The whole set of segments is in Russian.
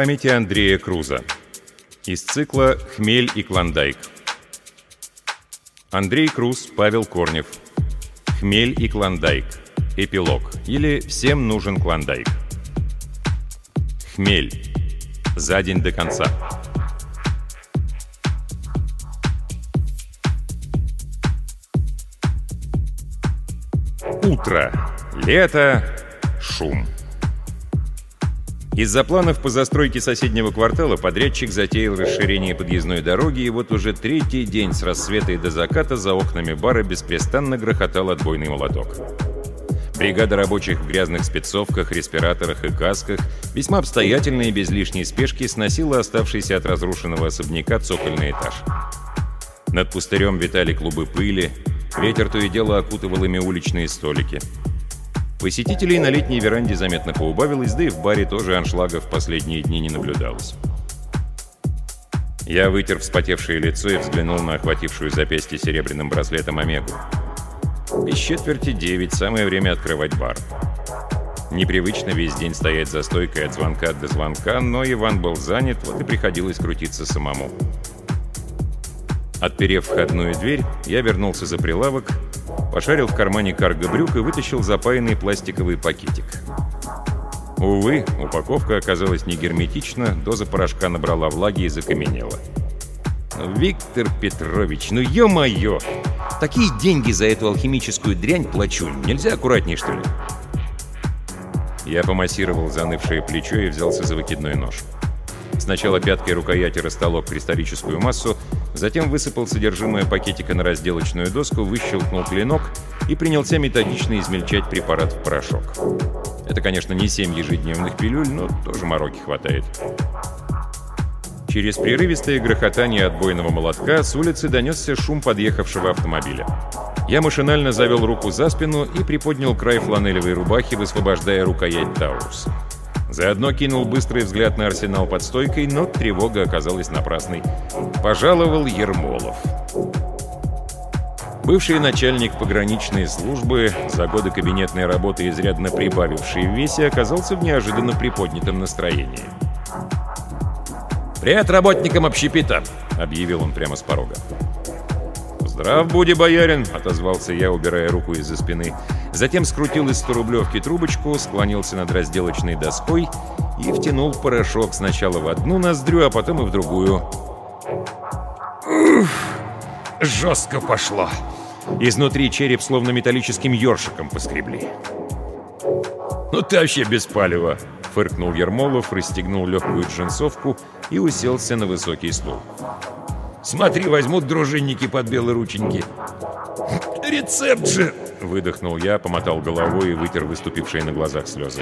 памяти Андрея Круза. Из цикла «Хмель и Клондайк». Андрей Круз, Павел Корнев. «Хмель и Клондайк». Эпилог. Или «Всем нужен Клондайк». Хмель. За день до конца. Утро. Лето. Шум. Из-за планов по застройке соседнего квартала подрядчик затеял расширение подъездной дороги, и вот уже третий день с рассвета и до заката за окнами бара беспрестанно грохотал отбойный молоток. Бригада рабочих в грязных спецовках, респираторах и касках весьма обстоятельно и без лишней спешки сносила оставшийся от разрушенного особняка цокольный этаж. Над пустырем витали клубы пыли, ветер то и дело окутывал ими уличные столики – Посетителей на летней веранде заметно поубавилось, да и в баре тоже аншлагов в последние дни не наблюдалось. Я вытер вспотевшее лицо и взглянул на охватившую запястье серебряным браслетом Омегу. Без четверти девять, самое время открывать бар. Непривычно весь день стоять за стойкой от звонка до звонка, но Иван был занят, вот и приходилось крутиться самому. Отперев входную дверь, я вернулся за прилавок, пошарил в кармане карго-брюк и вытащил запаянный пластиковый пакетик. Увы, упаковка оказалась не герметична, доза порошка набрала влаги и закаменела. «Виктор Петрович, ну ё-моё! Такие деньги за эту алхимическую дрянь плачу. Нельзя аккуратнее, что ли?» Я помассировал занывшее плечо и взялся за выкидной нож. Сначала пяткой рукояти растолок кристаллическую массу, затем высыпал содержимое пакетика на разделочную доску, выщелкнул клинок и принялся методично измельчать препарат в порошок. Это, конечно, не семь ежедневных пилюль, но тоже мороки хватает. Через прерывистое грохотание отбойного молотка с улицы донесся шум подъехавшего автомобиля. Я машинально завел руку за спину и приподнял край фланелевой рубахи, высвобождая рукоять Тауруса. Заодно кинул быстрый взгляд на арсенал под стойкой, но тревога оказалась напрасной. Пожаловал Ермолов. Бывший начальник пограничной службы, за годы кабинетной работы изрядно прибавивший в весе, оказался в неожиданно приподнятом настроении. «Привет работникам общепита!» — объявил он прямо с порога. «Здрав буди, боярин!» — отозвался я, убирая руку из-за спины. Затем скрутил из 100-рублевки трубочку, склонился над разделочной доской и втянул порошок сначала в одну ноздрю, а потом и в другую. Уф! Жестко пошло! Изнутри череп словно металлическим ёршиком поскребли. «Ну ты вообще без палева!» — фыркнул Ермолов, расстегнул легкую джинсовку и уселся на высокий стул. Смотри, возьмут дружинники под белые рученьки. Рецепт же! Выдохнул я, помотал головой и вытер выступившие на глазах слезы.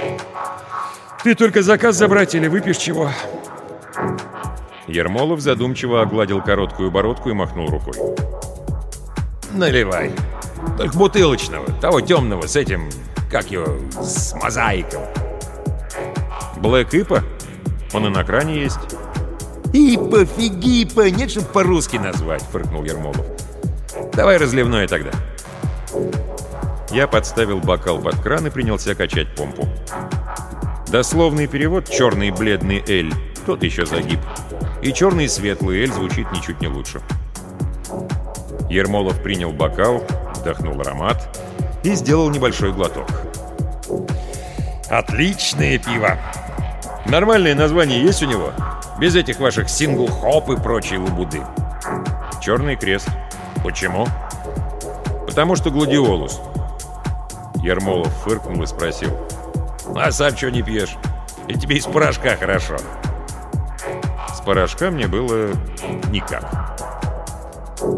Ты только заказ забрать или выпьешь чего? Ермолов задумчиво огладил короткую бородку и махнул рукой. «Наливай. Только бутылочного, того темного, с этим, как его, с мозаиком». «Блэк Ипа? Он и на кране есть». «Ипа, фигипа, нет, чтобы по-русски назвать», — фыркнул Ермолов. «Давай разливное тогда». Я подставил бокал под кран и принялся качать помпу. Дословный перевод «черный бледный Эль» — тот еще загиб. И «черный светлый Эль» звучит ничуть не лучше. Ермолов принял бокал, вдохнул аромат и сделал небольшой глоток. «Отличное пиво! Нормальное название есть у него?» Без этих ваших сингл-хоп и прочей лабуды. Черный крест. Почему? Потому что гладиолус. Ермолов фыркнул и спросил. А сам что не пьешь? И тебе из порошка хорошо. С порошка мне было никак.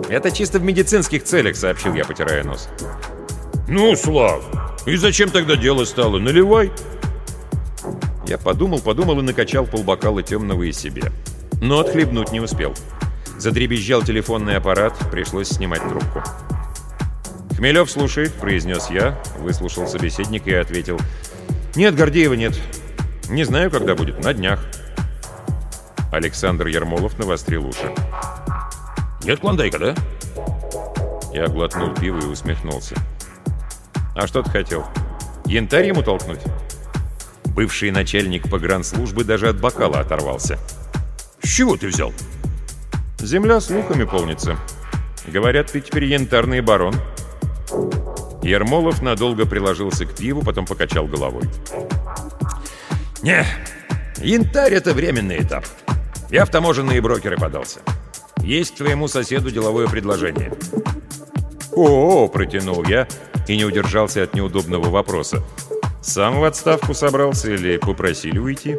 Это чисто в медицинских целях, сообщил я, потирая нос. Ну, Слав, и зачем тогда дело стало? Наливай. Я подумал, подумал и накачал полбокала темного и себе. Но отхлебнуть не успел. Задребезжал телефонный аппарат, пришлось снимать трубку. «Хмелев слушает», — произнес я, выслушал собеседника и ответил. «Нет, Гордеева нет. Не знаю, когда будет. На днях». Александр Ермолов навострил уши. «Нет клондайка, да?» Я глотнул пиво и усмехнулся. «А что ты хотел? Янтарь ему толкнуть?» Бывший начальник погранслужбы даже от бокала оторвался. «С чего ты взял?» «Земля слухами полнится. Говорят, ты теперь янтарный барон». Ермолов надолго приложился к пиву, потом покачал головой. «Не, янтарь — это временный этап. Я в таможенные брокеры подался. Есть твоему соседу деловое предложение». «О, -о, -о протянул я и не удержался от неудобного вопроса. «Сам в отставку собрался или попросили уйти?»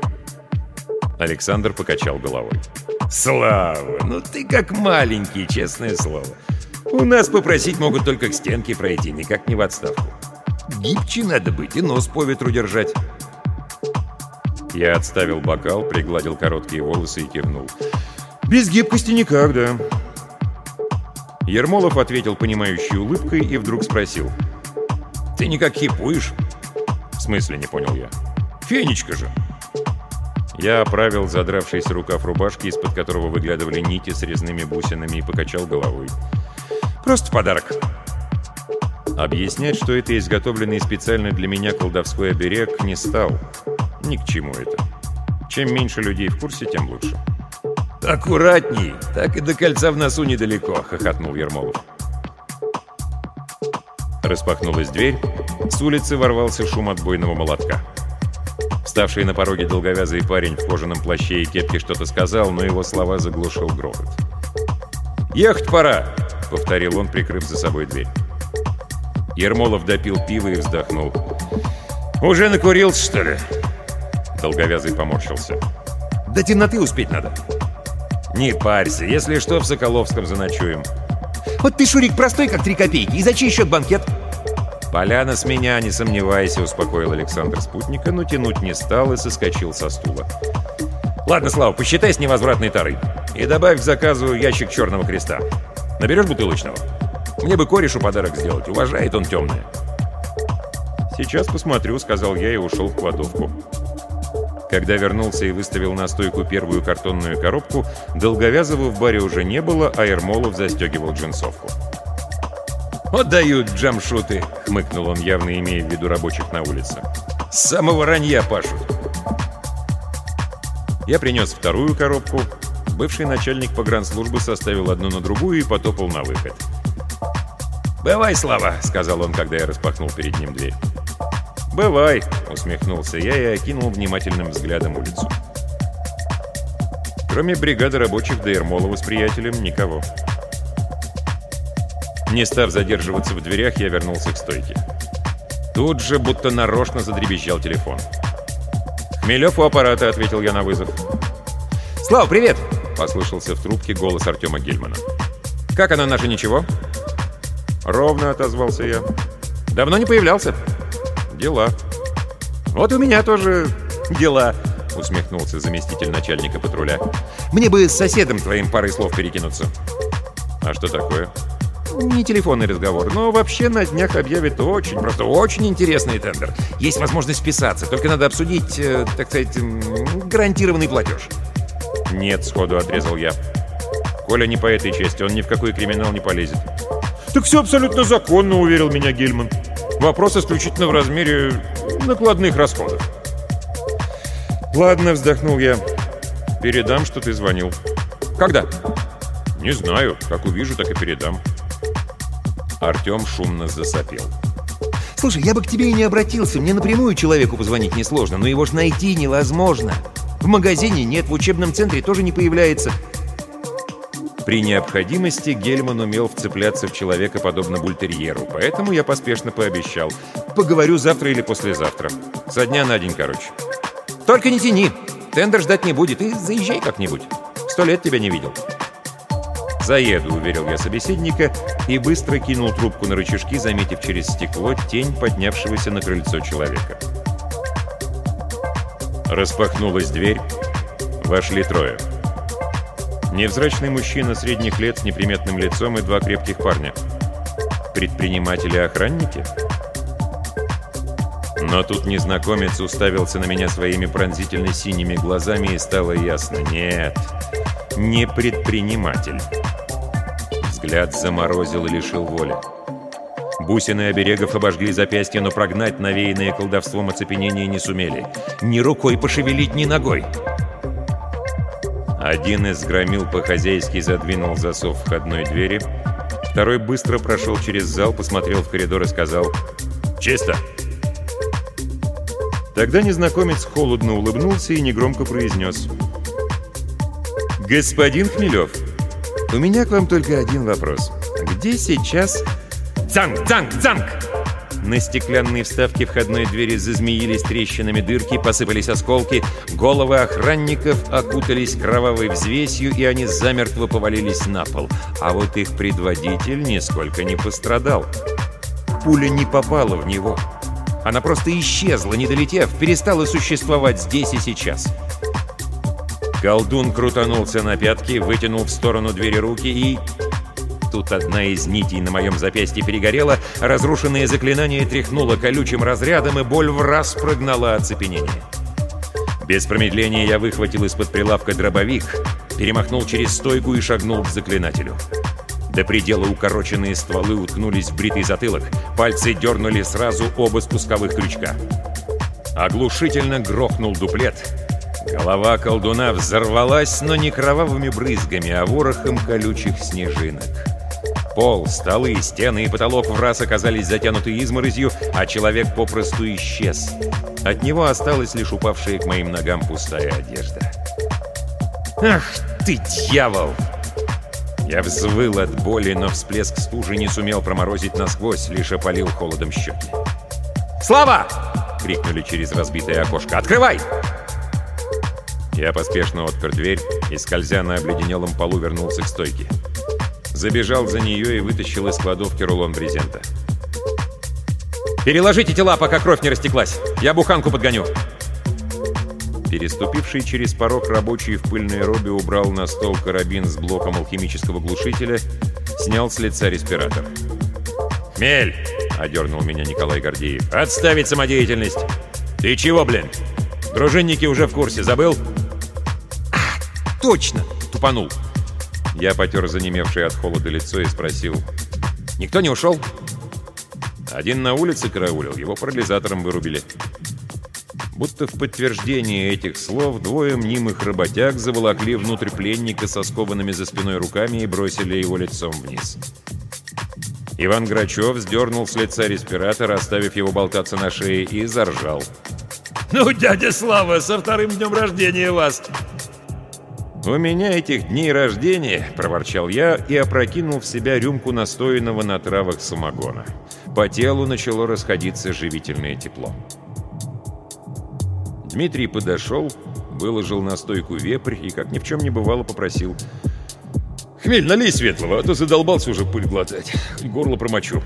Александр покачал головой. «Слава, ну ты как маленький, честное слово. У нас попросить могут только к стенке пройти, никак не в отставку. Гибче надо быть и нос по ветру держать». Я отставил бокал, пригладил короткие волосы и кивнул. «Без гибкости никак, да». Ермолов ответил понимающей улыбкой и вдруг спросил. «Ты никак хипуешь?» «В смысле?» — не понял я. «Фенечка же!» Я оправил задравшийся рукав рубашки, из-под которого выглядывали нити с резными бусинами, и покачал головой. «Просто подарок!» Объяснять, что это изготовленный специально для меня колдовской оберег, не стал. Ни к чему это. Чем меньше людей в курсе, тем лучше. «Аккуратней! Так и до кольца в носу недалеко!» — хохотнул Ермолов. Распахнулась дверь, с улицы ворвался шум отбойного молотка. Вставший на пороге долговязый парень в кожаном плаще и кепке что-то сказал, но его слова заглушил грохот. «Ехать пора!» — повторил он, прикрыв за собой дверь. Ермолов допил пиво и вздохнул. «Уже накурился, что ли?» Долговязый поморщился. «До темноты успеть надо». «Не парься, если что, в Соколовском заночуем». «Вот ты, Шурик, простой, как три копейки. И за чей счет банкет?» «Поляна с меня, не сомневайся», — успокоил Александр спутника, но тянуть не стал и соскочил со стула. «Ладно, Слава, посчитай с невозвратной тарой. И добавь к заказу ящик Черного Креста. Наберешь бутылочного? Мне бы корешу подарок сделать, уважает он темное». «Сейчас посмотрю», — сказал я и ушел в кладовку. Когда вернулся и выставил на стойку первую картонную коробку, Долговязова в баре уже не было, а Ермолов застегивал джинсовку. «Вот дают джамшуты!» — хмыкнул он, явно имея в виду рабочих на улице. «С самого ранья пашут!» Я принес вторую коробку. Бывший начальник погранслужбы составил одну на другую и потопал на выход. «Бывай, Слава!» — сказал он, когда я распахнул перед ним дверь. «Бывай!» — усмехнулся я и окинул внимательным взглядом улицу. Кроме бригады рабочих до Ермолова с приятелем, никого. Не став задерживаться в дверях, я вернулся к стойке. Тут же будто нарочно задребезжал телефон. «Хмелев у аппарата», — ответил я на вызов. «Слава, привет!» — послышался в трубке голос Артема Гельмана. «Как оно наше ничего?» «Ровно», — отозвался я. «Давно не появлялся?» «Дела». «Вот у меня тоже дела», — усмехнулся заместитель начальника патруля. «Мне бы с соседом твоим парой слов перекинуться». «А что такое?» Не телефонный разговор, но вообще на днях объявят очень, просто очень интересный тендер. Есть возможность вписаться, только надо обсудить, э, так сказать, гарантированный платеж. Нет, сходу отрезал я. Коля не по этой части, он ни в какой криминал не полезет. Так все абсолютно законно, уверил меня Гельман. Вопрос исключительно в размере накладных расходов. Ладно, вздохнул я. Передам, что ты звонил. Когда? Не знаю. Как увижу, так и передам. Артем шумно засопел. «Слушай, я бы к тебе и не обратился. Мне напрямую человеку позвонить несложно, но его ж найти невозможно. В магазине нет, в учебном центре тоже не появляется». При необходимости Гельман умел вцепляться в человека подобно бультерьеру, поэтому я поспешно пообещал. Поговорю завтра или послезавтра. Со дня на день, короче. «Только не тяни. Тендер ждать не будет. И заезжай как-нибудь. Сто лет тебя не видел». «Заеду», — уверил я собеседника и быстро кинул трубку на рычажки, заметив через стекло тень поднявшегося на крыльцо человека. Распахнулась дверь. Вошли трое. Невзрачный мужчина средних лет с неприметным лицом и два крепких парня. Предприниматели-охранники? Но тут незнакомец уставился на меня своими пронзительно-синими глазами и стало ясно. Нет, не предприниматель. Взгляд заморозил и лишил воли. Бусины оберегов обожгли запястья, но прогнать навеянное колдовством оцепенение не сумели. Ни рукой пошевелить, ни ногой. Один из громил по-хозяйски задвинул засов входной двери. Второй быстро прошел через зал, посмотрел в коридор и сказал «Чисто!». Тогда незнакомец холодно улыбнулся и негромко произнес «Господин Хмелев, у меня к вам только один вопрос. Где сейчас...» «Цанг! Цанг! Цанг!» На стеклянной вставке входной двери зазмеились трещинами дырки, посыпались осколки, головы охранников окутались кровавой взвесью, и они замертво повалились на пол. А вот их предводитель нисколько не пострадал. Пуля не попала в него. Она просто исчезла, не долетев, перестала существовать здесь и сейчас. Колдун крутанулся на пятки, вытянул в сторону двери руки и Тут одна из нитей на моем запястье перегорела, разрушенное заклинание тряхнуло колючим разрядом, и боль в раз прогнала оцепенение. Без промедления я выхватил из-под прилавка дробовик, перемахнул через стойку и шагнул к заклинателю. До предела укороченные стволы уткнулись в бритый затылок, пальцы дернули сразу оба спусковых крючка. Оглушительно грохнул дуплет. Голова колдуна взорвалась, но не кровавыми брызгами, а ворохом колючих снежинок. Пол, столы, стены и потолок в раз оказались затянуты изморозью, а человек попросту исчез. От него осталась лишь упавшая к моим ногам пустая одежда. «Ах ты, дьявол!» Я взвыл от боли, но всплеск стужи не сумел проморозить насквозь, лишь опалил холодом щеки. «Слава!» — крикнули через разбитое окошко. «Открывай!» Я поспешно отпер дверь и, скользя на обледенелом полу, вернулся к стойке. Забежал за нее и вытащил из кладовки рулон брезента. «Переложите тела, пока кровь не растеклась! Я буханку подгоню!» Переступивший через порог рабочий в пыльной робе убрал на стол карабин с блоком алхимического глушителя, снял с лица респиратор. «Хмель!» — одернул меня Николай Гордеев. «Отставить самодеятельность! Ты чего, блин? Дружинники уже в курсе, забыл?» «А, точно!» — тупанул. Я потер занемевшее от холода лицо и спросил. «Никто не ушел?» Один на улице караулил, его парализатором вырубили. Будто в подтверждение этих слов двое мнимых работяг заволокли внутрь пленника со скованными за спиной руками и бросили его лицом вниз. Иван Грачев сдернул с лица респиратор, оставив его болтаться на шее, и заржал. «Ну, дядя Слава, со вторым днем рождения вас! «У меня этих дней рождения», — проворчал я и опрокинул в себя рюмку настоянного на травах самогона. По телу начало расходиться живительное тепло. Дмитрий подошел, выложил на стойку вепрь и, как ни в чем не бывало, попросил. «Хмель, налей светлого, а то задолбался уже пыль глотать. Горло промочу».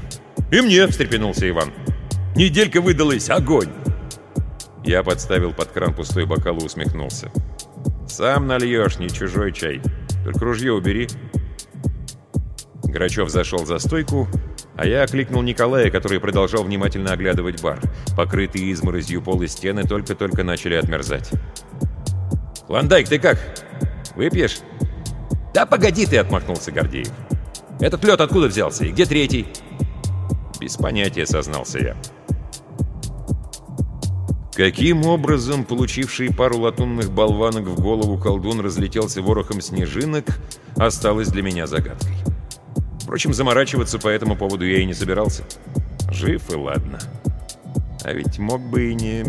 «И мне!» — встрепенулся Иван. «Неделька выдалась, огонь!» Я подставил под кран пустой бокал и усмехнулся. «Сам нальешь, не чужой чай. Только ружье убери». Грачев зашел за стойку, а я окликнул Николая, который продолжал внимательно оглядывать бар. Покрытые изморозью пол и стены только-только начали отмерзать. «Клондайк, ты как? Выпьешь?» «Да погоди ты!» — отмахнулся Гордеев. «Этот лед откуда взялся? И где третий?» «Без понятия», — сознался я. Каким образом получивший пару латунных болванок в голову колдун разлетелся ворохом снежинок, осталось для меня загадкой. Впрочем, заморачиваться по этому поводу я и не собирался. Жив и ладно. А ведь мог бы и не...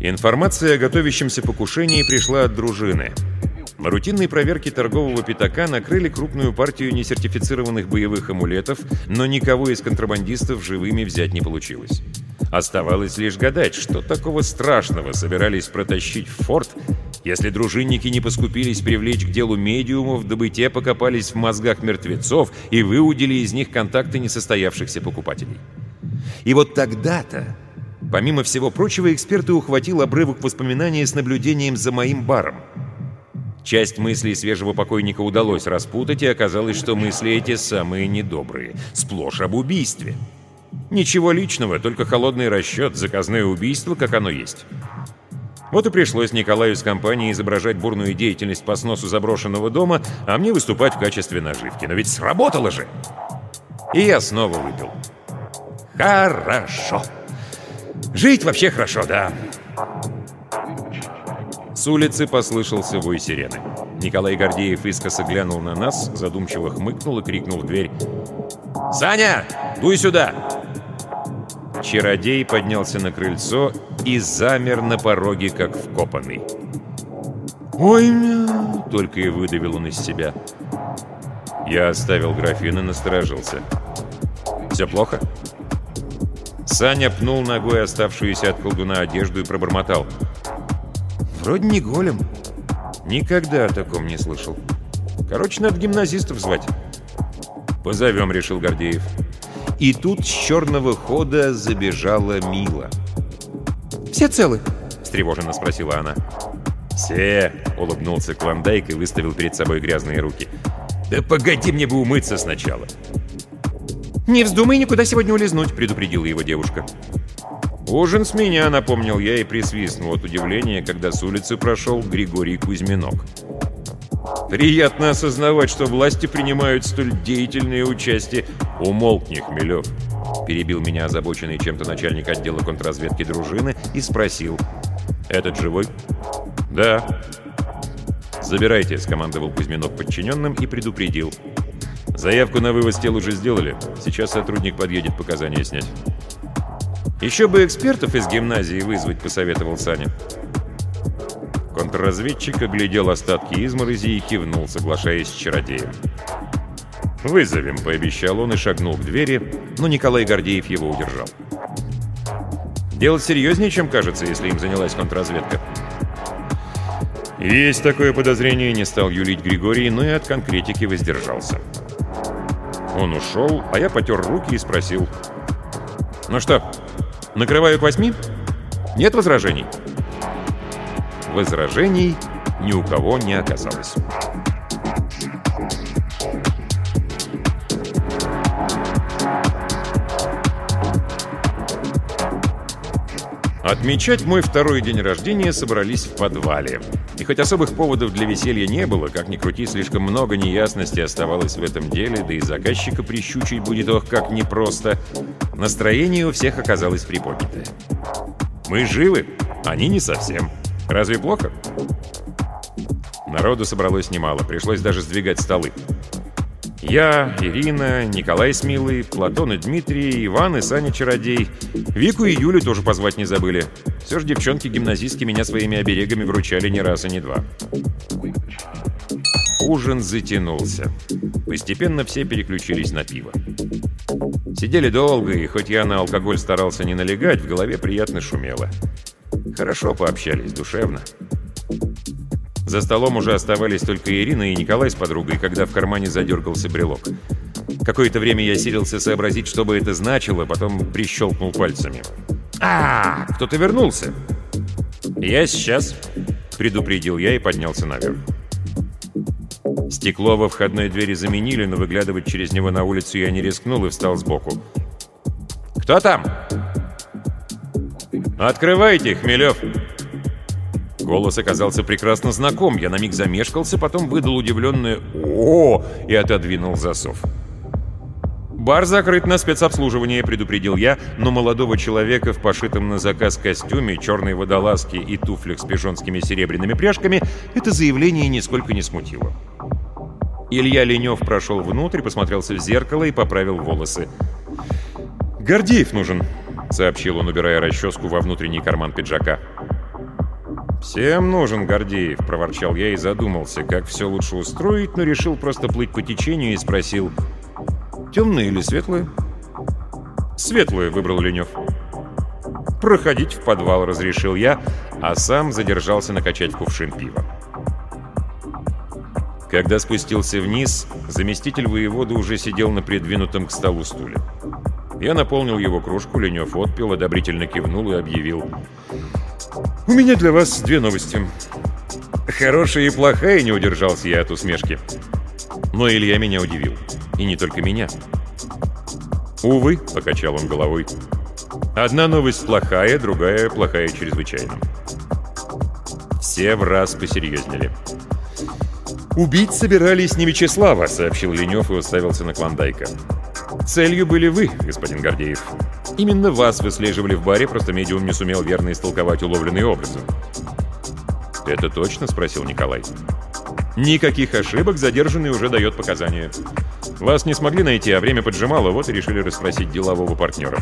Информация о готовящемся покушении пришла от дружины — на рутинной проверке торгового пятака накрыли крупную партию несертифицированных боевых амулетов, но никого из контрабандистов живыми взять не получилось. Оставалось лишь гадать, что такого страшного собирались протащить в форт, если дружинники не поскупились привлечь к делу медиумов, дабы те покопались в мозгах мертвецов и выудили из них контакты несостоявшихся покупателей. И вот тогда-то, помимо всего прочего, эксперты ухватил обрывок воспоминаний с наблюдением за моим баром — Часть мыслей свежего покойника удалось распутать, и оказалось, что мысли эти самые недобрые, сплошь об убийстве. Ничего личного, только холодный расчет, заказное убийство, как оно есть. Вот и пришлось Николаю с компанией изображать бурную деятельность по сносу заброшенного дома, а мне выступать в качестве наживки. Но ведь сработало же! И я снова выпил. Хорошо. Жить вообще хорошо, да. С улицы послышался вой сирены. Николай Гордеев искоса глянул на нас, задумчиво хмыкнул и крикнул в дверь. «Саня, дуй сюда!» Чародей поднялся на крыльцо и замер на пороге, как вкопанный. «Ой, мя!» — только и выдавил он из себя. Я оставил графин и насторожился. «Все плохо?» Саня пнул ногой оставшуюся от колдуна одежду и пробормотал. «Вроде не голем. Никогда о таком не слышал. Короче, надо гимназистов звать». «Позовем», — решил Гордеев. И тут с черного хода забежала Мила. «Все целы?» — встревоженно спросила она. «Все!» — улыбнулся Клондайк и выставил перед собой грязные руки. «Да погоди, мне бы умыться сначала!» «Не вздумай никуда сегодня улизнуть», — предупредила его девушка. «Ужин с меня», — напомнил я и присвистнул от удивления, когда с улицы прошел Григорий Кузьминок. «Приятно осознавать, что власти принимают столь деятельное участие. Умолкни, Хмелев!» Перебил меня озабоченный чем-то начальник отдела контрразведки дружины и спросил. «Этот живой?» «Да». «Забирайте», — скомандовал Кузьминок подчиненным и предупредил. Заявку на вывоз тел уже сделали. Сейчас сотрудник подъедет показания снять. Еще бы экспертов из гимназии вызвать, посоветовал Саня. Контрразведчик оглядел остатки изморози и кивнул, соглашаясь с чародеем. «Вызовем», — пообещал он и шагнул к двери, но Николай Гордеев его удержал. «Дело серьезнее, чем кажется, если им занялась контрразведка». «Есть такое подозрение», — не стал юлить Григорий, но и от конкретики воздержался. Он ушел, а я потер руки и спросил. «Ну что, накрываю к восьми? Нет возражений?» Возражений ни у кого не оказалось. Отмечать мой второй день рождения собрались в подвале. И хоть особых поводов для веселья не было, как ни крути, слишком много неясности оставалось в этом деле, да и заказчика прищучить будет ох как непросто, настроение у всех оказалось приподнятое. Мы живы, они не совсем. Разве плохо? Народу собралось немало, пришлось даже сдвигать столы. Я, Ирина, Николай с Милой, Платон и Дмитрий, Иван и Саня Чародей. Вику и Юлю тоже позвать не забыли. Все же девчонки-гимназистки меня своими оберегами вручали не раз и не два. Ужин затянулся. Постепенно все переключились на пиво. Сидели долго, и хоть я на алкоголь старался не налегать, в голове приятно шумело. Хорошо пообщались, душевно. За столом уже оставались только Ирина и Николай с подругой, когда в кармане задергался брелок. Какое-то время я силился сообразить, что бы это значило, потом прищелкнул пальцами. «А, кто-то вернулся!» «Я сейчас», — предупредил я и поднялся наверх. Стекло во входной двери заменили, но выглядывать через него на улицу я не рискнул и встал сбоку. «Кто там?» «Открывайте, Хмелев!» Голос оказался прекрасно знаком. Я на миг замешкался, потом выдал удивленное «О!» и отодвинул засов. «Бар закрыт на спецобслуживание», — предупредил я, но молодого человека в пошитом на заказ костюме, черной водолазке и туфлях с пижонскими серебряными пряжками это заявление нисколько не смутило. Илья Ленев прошел внутрь, посмотрелся в зеркало и поправил волосы. «Гордеев нужен», — сообщил он, убирая расческу во внутренний карман пиджака. «Всем нужен Гордеев», — проворчал я и задумался, как все лучше устроить, но решил просто плыть по течению и спросил, «Темные или светлые?» «Светлые», — выбрал Ленев. «Проходить в подвал», — разрешил я, а сам задержался накачать кувшин пива. Когда спустился вниз, заместитель воевода уже сидел на придвинутом к столу стуле. Я наполнил его кружку, Ленев отпил, одобрительно кивнул и объявил — «У меня для вас две новости. Хорошая и плохая, не удержался я от усмешки. Но Илья меня удивил. И не только меня. «Увы», — покачал он головой. «Одна новость плохая, другая плохая чрезвычайно». Все в раз посерьезнели. «Убить собирались не Вячеслава», — сообщил Ленев и уставился на Клондайка. «Целью были вы, господин Гордеев. Именно вас выслеживали в баре, просто медиум не сумел верно истолковать уловленные образы». «Это точно?» — спросил Николай. «Никаких ошибок, задержанный уже дает показания. Вас не смогли найти, а время поджимало, вот и решили расспросить делового партнера».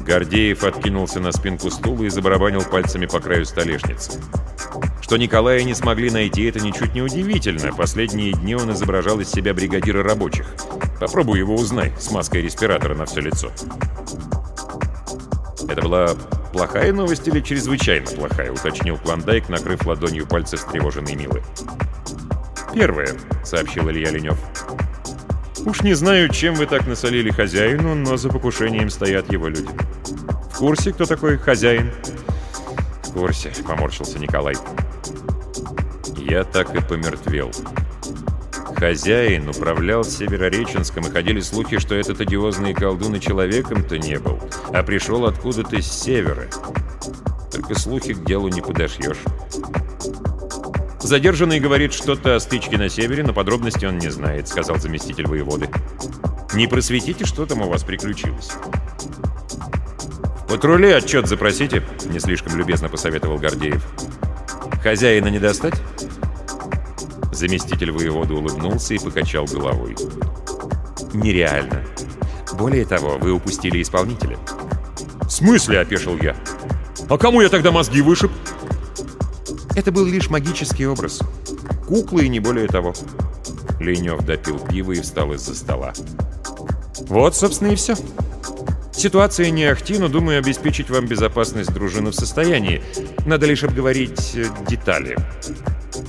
Гордеев откинулся на спинку стула и забарабанил пальцами по краю столешницы. Что Николая не смогли найти, это ничуть не удивительно. Последние дни он изображал из себя бригадира рабочих. Попробуй его узнай, с маской респиратора на все лицо. Это была плохая новость или чрезвычайно плохая, уточнил Клондайк, накрыв ладонью пальцы встревоженной Милы. «Первое», — сообщил Илья Ленев. «Уж не знаю, чем вы так насолили хозяину, но за покушением стоят его люди. В курсе, кто такой хозяин?» «В курсе», — поморщился Николай. Я так и помертвел. Хозяин управлял Северореченском, и ходили слухи, что этот одиозный колдун и человеком-то не был, а пришел откуда-то с севера. Только слухи к делу не подошьешь. «Задержанный говорит что-то о стычке на севере, но подробности он не знает», — сказал заместитель воеводы. «Не просветите, что там у вас приключилось?» «В патруле отчет запросите», — не слишком любезно посоветовал Гордеев. «Хозяина не достать?» Заместитель воевода улыбнулся и покачал головой. «Нереально. Более того, вы упустили исполнителя». «В смысле?» — опешил я. «А кому я тогда мозги вышиб?» Это был лишь магический образ. Куклы и не более того. Ленев допил пиво и встал из-за стола. Вот, собственно, и все. Ситуация не ахти, но думаю обеспечить вам безопасность дружины в состоянии. Надо лишь обговорить э, детали.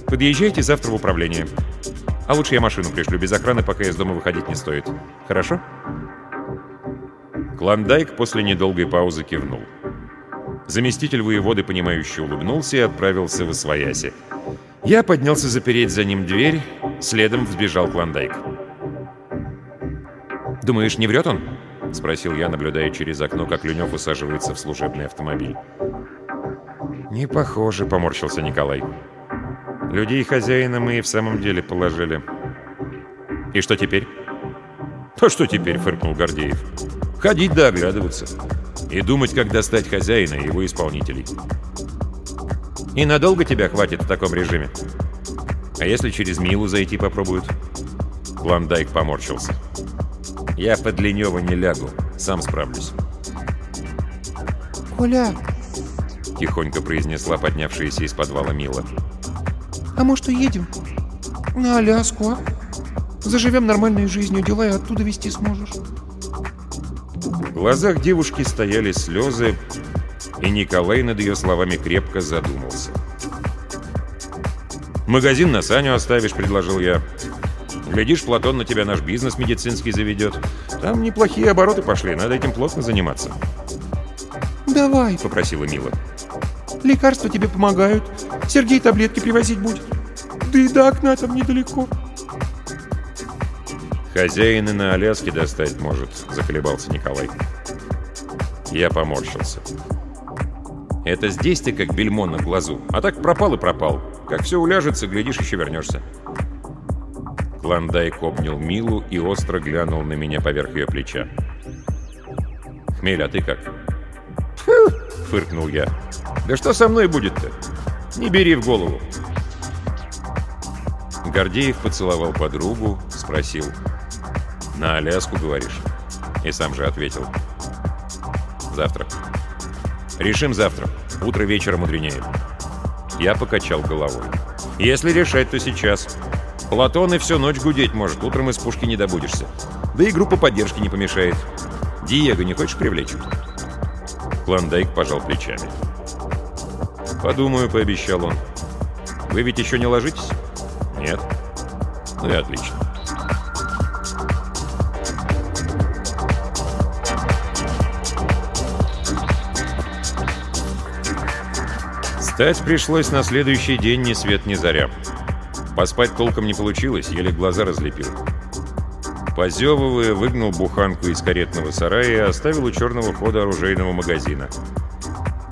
Подъезжайте завтра в управление. А лучше я машину пришлю без охраны, пока из дома выходить не стоит. Хорошо? Клондайк после недолгой паузы кивнул. Заместитель воеводы, понимающе улыбнулся и отправился в Освояси. Я поднялся запереть за ним дверь, следом взбежал Клондайк. «Думаешь, не врет он?» — спросил я, наблюдая через окно, как Люнев усаживается в служебный автомобиль. «Не похоже», — поморщился Николай. Людей хозяина мы и в самом деле положили. И что теперь? То что теперь, фыркнул Гордеев. Ходить да оглядываться. И думать, как достать хозяина и его исполнителей. И надолго тебя хватит в таком режиме? А если через Милу зайти попробуют? Клондайк поморщился. Я под Ленёва не лягу, сам справлюсь. «Коля!» — тихонько произнесла поднявшаяся из подвала Мила. А может, уедем? На Аляску, а? Заживем нормальной жизнью, дела и оттуда вести сможешь. В глазах девушки стояли слезы, и Николай над ее словами крепко задумался. «Магазин на Саню оставишь», — предложил я. «Глядишь, Платон на тебя наш бизнес медицинский заведет. Там неплохие обороты пошли, надо этим плотно заниматься». «Давай», — попросила Мила. «Лекарства тебе помогают. Сергей таблетки привозить будет. Да и до окна там недалеко. Хозяин и на Аляске достать может, заколебался Николай. Я поморщился. Это здесь ты как бельмо на глазу, а так пропал и пропал. Как все уляжется, глядишь, еще вернешься. Клондайк обнял Милу и остро глянул на меня поверх ее плеча. «Хмель, а ты как?» «Фу!» — фыркнул я. «Да что со мной будет-то? Не бери в голову. Гордеев поцеловал подругу, спросил. «На Аляску, говоришь?» И сам же ответил. «Завтра». «Решим завтра. Утро вечера мудренее». Я покачал головой. «Если решать, то сейчас. Платон и всю ночь гудеть может, утром из пушки не добудешься. Да и группа поддержки не помешает. Диего не хочешь привлечь?» Клондайк пожал плечами. «Подумаю», — пообещал он. «Вы ведь еще не ложитесь?» «Нет». «Ну и отлично». Встать пришлось на следующий день ни свет ни заря. Поспать толком не получилось, еле глаза разлепил. Позевывая, выгнал буханку из каретного сарая и оставил у черного хода оружейного магазина.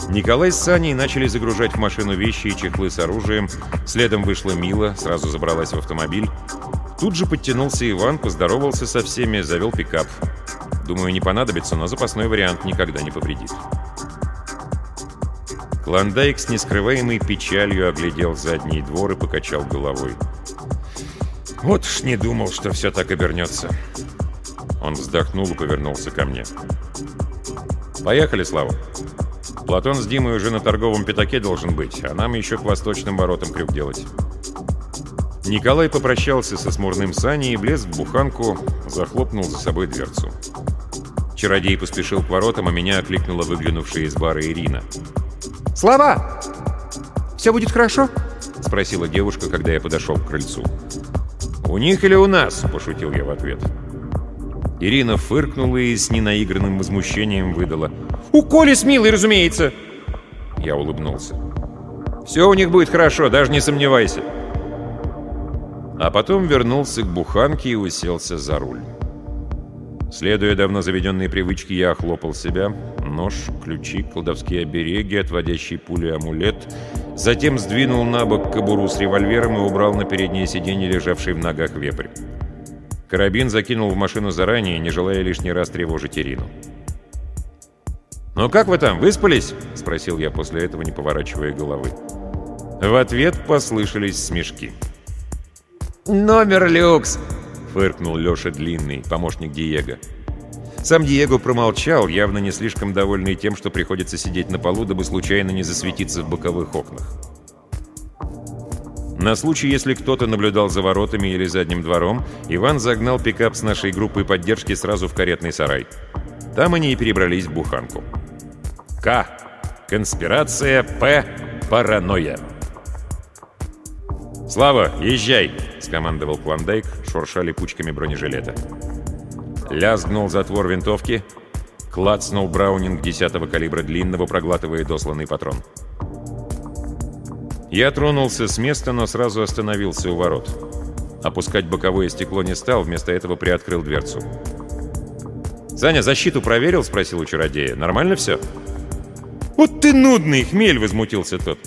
Николай с Саней начали загружать в машину вещи и чехлы с оружием. Следом вышла Мила, сразу забралась в автомобиль. Тут же подтянулся Иван, поздоровался со всеми, завел пикап. Думаю, не понадобится, но запасной вариант никогда не повредит. Клондайк с нескрываемой печалью оглядел задний двор и покачал головой. «Вот ж не думал, что все так обернется». Он вздохнул и повернулся ко мне. «Поехали, Слава. Платон с Димой уже на торговом пятаке должен быть, а нам еще к восточным воротам крюк делать». Николай попрощался со смурным Саней и влез в буханку, захлопнул за собой дверцу. Чародей поспешил к воротам, а меня окликнула выглянувшая из бара Ирина. «Слава! Все будет хорошо?» — спросила девушка, когда я подошел к крыльцу. «У них или у нас?» — пошутил я в ответ. Ирина фыркнула и с ненаигранным возмущением выдала. «У Коли с Милой, разумеется!» Я улыбнулся. «Все у них будет хорошо, даже не сомневайся!» А потом вернулся к буханке и уселся за руль. Следуя давно заведенной привычке, я охлопал себя. Нож, ключи, колдовские обереги, отводящий пули амулет. Затем сдвинул на бок кобуру с револьвером и убрал на переднее сиденье лежавший в ногах вепрь. Карабин закинул в машину заранее, не желая лишний раз тревожить Ирину. «Ну как вы там, выспались?» — спросил я после этого, не поворачивая головы. В ответ послышались смешки. «Номер люкс!» фыркнул Леша Длинный, помощник Диего. Сам Диего промолчал, явно не слишком довольный тем, что приходится сидеть на полу, дабы случайно не засветиться в боковых окнах. На случай, если кто-то наблюдал за воротами или задним двором, Иван загнал пикап с нашей группой поддержки сразу в каретный сарай. Там они и перебрались в буханку. К. Конспирация. П. Паранойя. «Слава, езжай!» — скомандовал Клондайк, шурша липучками бронежилета. Лязгнул затвор винтовки, клацнул браунинг 10-го калибра длинного, проглатывая досланный патрон. Я тронулся с места, но сразу остановился у ворот. Опускать боковое стекло не стал, вместо этого приоткрыл дверцу. «Саня, защиту проверил?» — спросил у чародея. «Нормально все?» «Вот ты нудный, хмель!» — возмутился тот.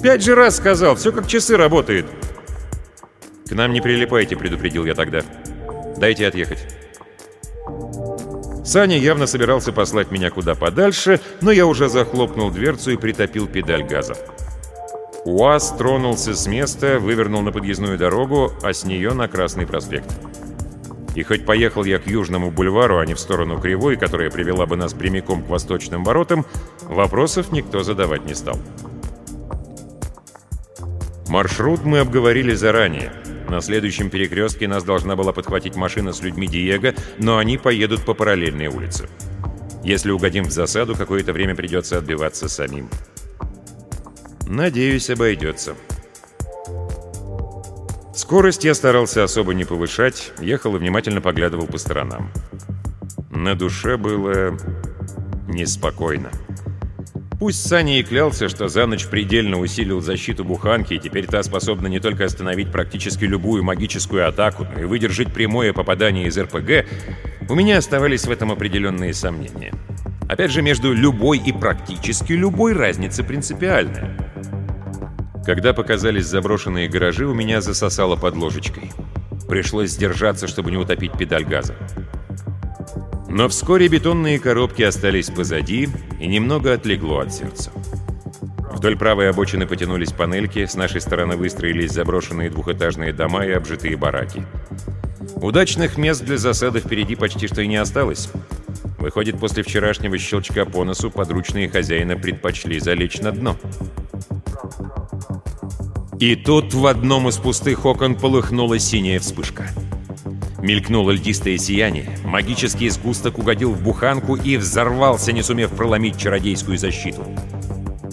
«Пять же раз сказал, все как часы работает!» «К нам не прилипайте», — предупредил я тогда. «Дайте отъехать». Саня явно собирался послать меня куда подальше, но я уже захлопнул дверцу и притопил педаль газа. УАЗ тронулся с места, вывернул на подъездную дорогу, а с нее на Красный проспект. И хоть поехал я к Южному бульвару, а не в сторону Кривой, которая привела бы нас прямиком к Восточным воротам, вопросов никто задавать не стал. Маршрут мы обговорили заранее. На следующем перекрестке нас должна была подхватить машина с людьми Диего, но они поедут по параллельной улице. Если угодим в засаду, какое-то время придется отбиваться самим. Надеюсь, обойдется. Скорость я старался особо не повышать, ехал и внимательно поглядывал по сторонам. На душе было неспокойно. Пусть Саня и клялся, что за ночь предельно усилил защиту буханки, и теперь та способна не только остановить практически любую магическую атаку, но и выдержать прямое попадание из РПГ, у меня оставались в этом определенные сомнения. Опять же, между любой и практически любой разница принципиальная. Когда показались заброшенные гаражи, у меня засосало под ложечкой. Пришлось сдержаться, чтобы не утопить педаль газа. Но вскоре бетонные коробки остались позади, и немного отлегло от сердца. Вдоль правой обочины потянулись панельки, с нашей стороны выстроились заброшенные двухэтажные дома и обжитые бараки. Удачных мест для засады впереди почти что и не осталось. Выходит, после вчерашнего щелчка по носу подручные хозяина предпочли залечь на дно. И тут в одном из пустых окон полыхнула синяя вспышка. Мелькнуло льдистое сияние, магический сгусток угодил в буханку и взорвался, не сумев проломить чародейскую защиту.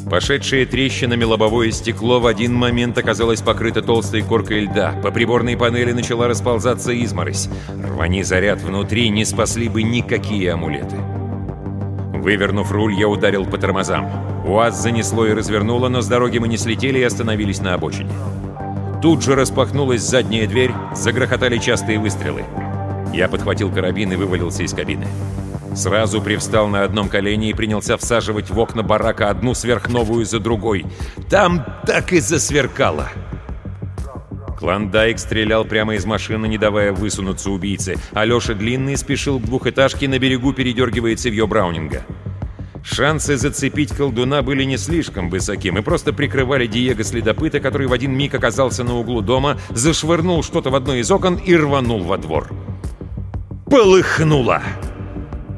Пошедшее трещинами лобовое стекло в один момент оказалось покрыто толстой коркой льда. По приборной панели начала расползаться изморозь. Рвани заряд внутри не спасли бы никакие амулеты. Вывернув руль, я ударил по тормозам. УАЗ занесло и развернуло, но с дороги мы не слетели и остановились на обочине. Тут же распахнулась задняя дверь, загрохотали частые выстрелы. Я подхватил карабин и вывалился из кабины. Сразу привстал на одном колене и принялся всаживать в окна барака одну сверхновую за другой. Там так и засверкало. Клондайк стрелял прямо из машины, не давая высунуться убийце. Алеша Длинный спешил к двухэтажке на берегу, передергивая цевьё Браунинга. Шансы зацепить колдуна были не слишком высоки. Мы просто прикрывали Диего следопыта, который в один миг оказался на углу дома, зашвырнул что-то в одно из окон и рванул во двор. Полыхнуло!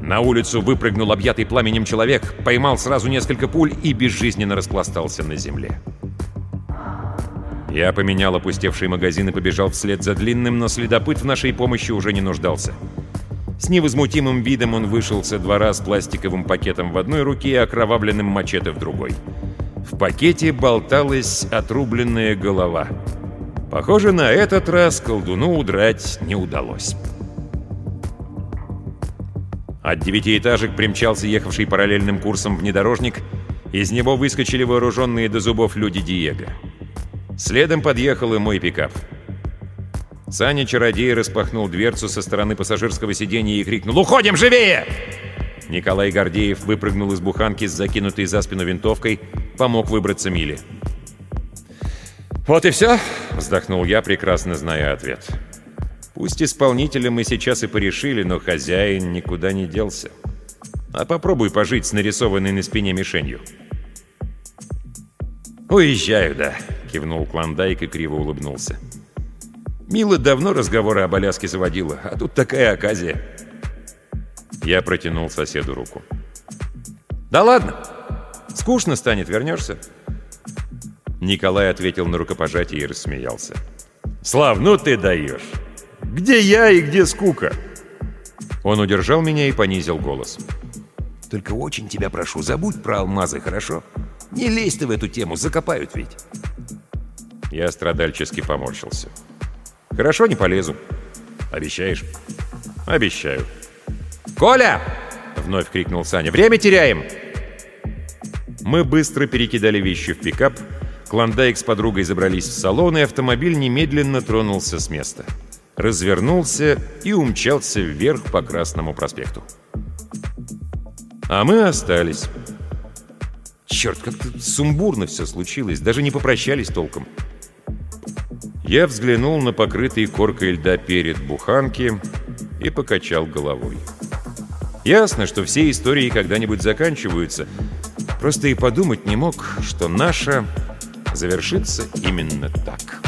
На улицу выпрыгнул объятый пламенем человек, поймал сразу несколько пуль и безжизненно распластался на земле. Я поменял опустевший магазин и побежал вслед за длинным, но следопыт в нашей помощи уже не нуждался. С невозмутимым видом он вышел со двора с пластиковым пакетом в одной руке и окровавленным мачете в другой. В пакете болталась отрубленная голова. Похоже, на этот раз колдуну удрать не удалось. От девятиэтажек примчался ехавший параллельным курсом внедорожник. Из него выскочили вооруженные до зубов люди Диего. Следом подъехал и мой пикап. Саня-чародей распахнул дверцу со стороны пассажирского сиденья и крикнул «Уходим живее!» Николай Гордеев выпрыгнул из буханки с закинутой за спину винтовкой, помог выбраться Миле. «Вот и все», — вздохнул я, прекрасно зная ответ. Пусть исполнителя мы сейчас и порешили, но хозяин никуда не делся. А попробуй пожить с нарисованной на спине мишенью. «Уезжаю, да», — кивнул Клондайк и криво улыбнулся. «Мила давно разговоры об Аляске заводила, а тут такая оказия». Я протянул соседу руку. «Да ладно! Скучно станет, вернешься?» Николай ответил на рукопожатие и рассмеялся. «Слав, ну ты даешь! Где я и где скука?» Он удержал меня и понизил голос. «Только очень тебя прошу, забудь про алмазы, хорошо? Не лезь ты в эту тему, закопают ведь!» Я страдальчески поморщился. «Хорошо, не полезу. Обещаешь?» «Обещаю». «Коля!» — вновь крикнул Саня. «Время теряем!» Мы быстро перекидали вещи в пикап, Клондайк с подругой забрались в салон, и автомобиль немедленно тронулся с места развернулся и умчался вверх по Красному проспекту. А мы остались. Черт, как-то сумбурно все случилось, даже не попрощались толком. Я взглянул на покрытый коркой льда перед буханки и покачал головой. Ясно, что все истории когда-нибудь заканчиваются. Просто и подумать не мог, что наша завершится именно так.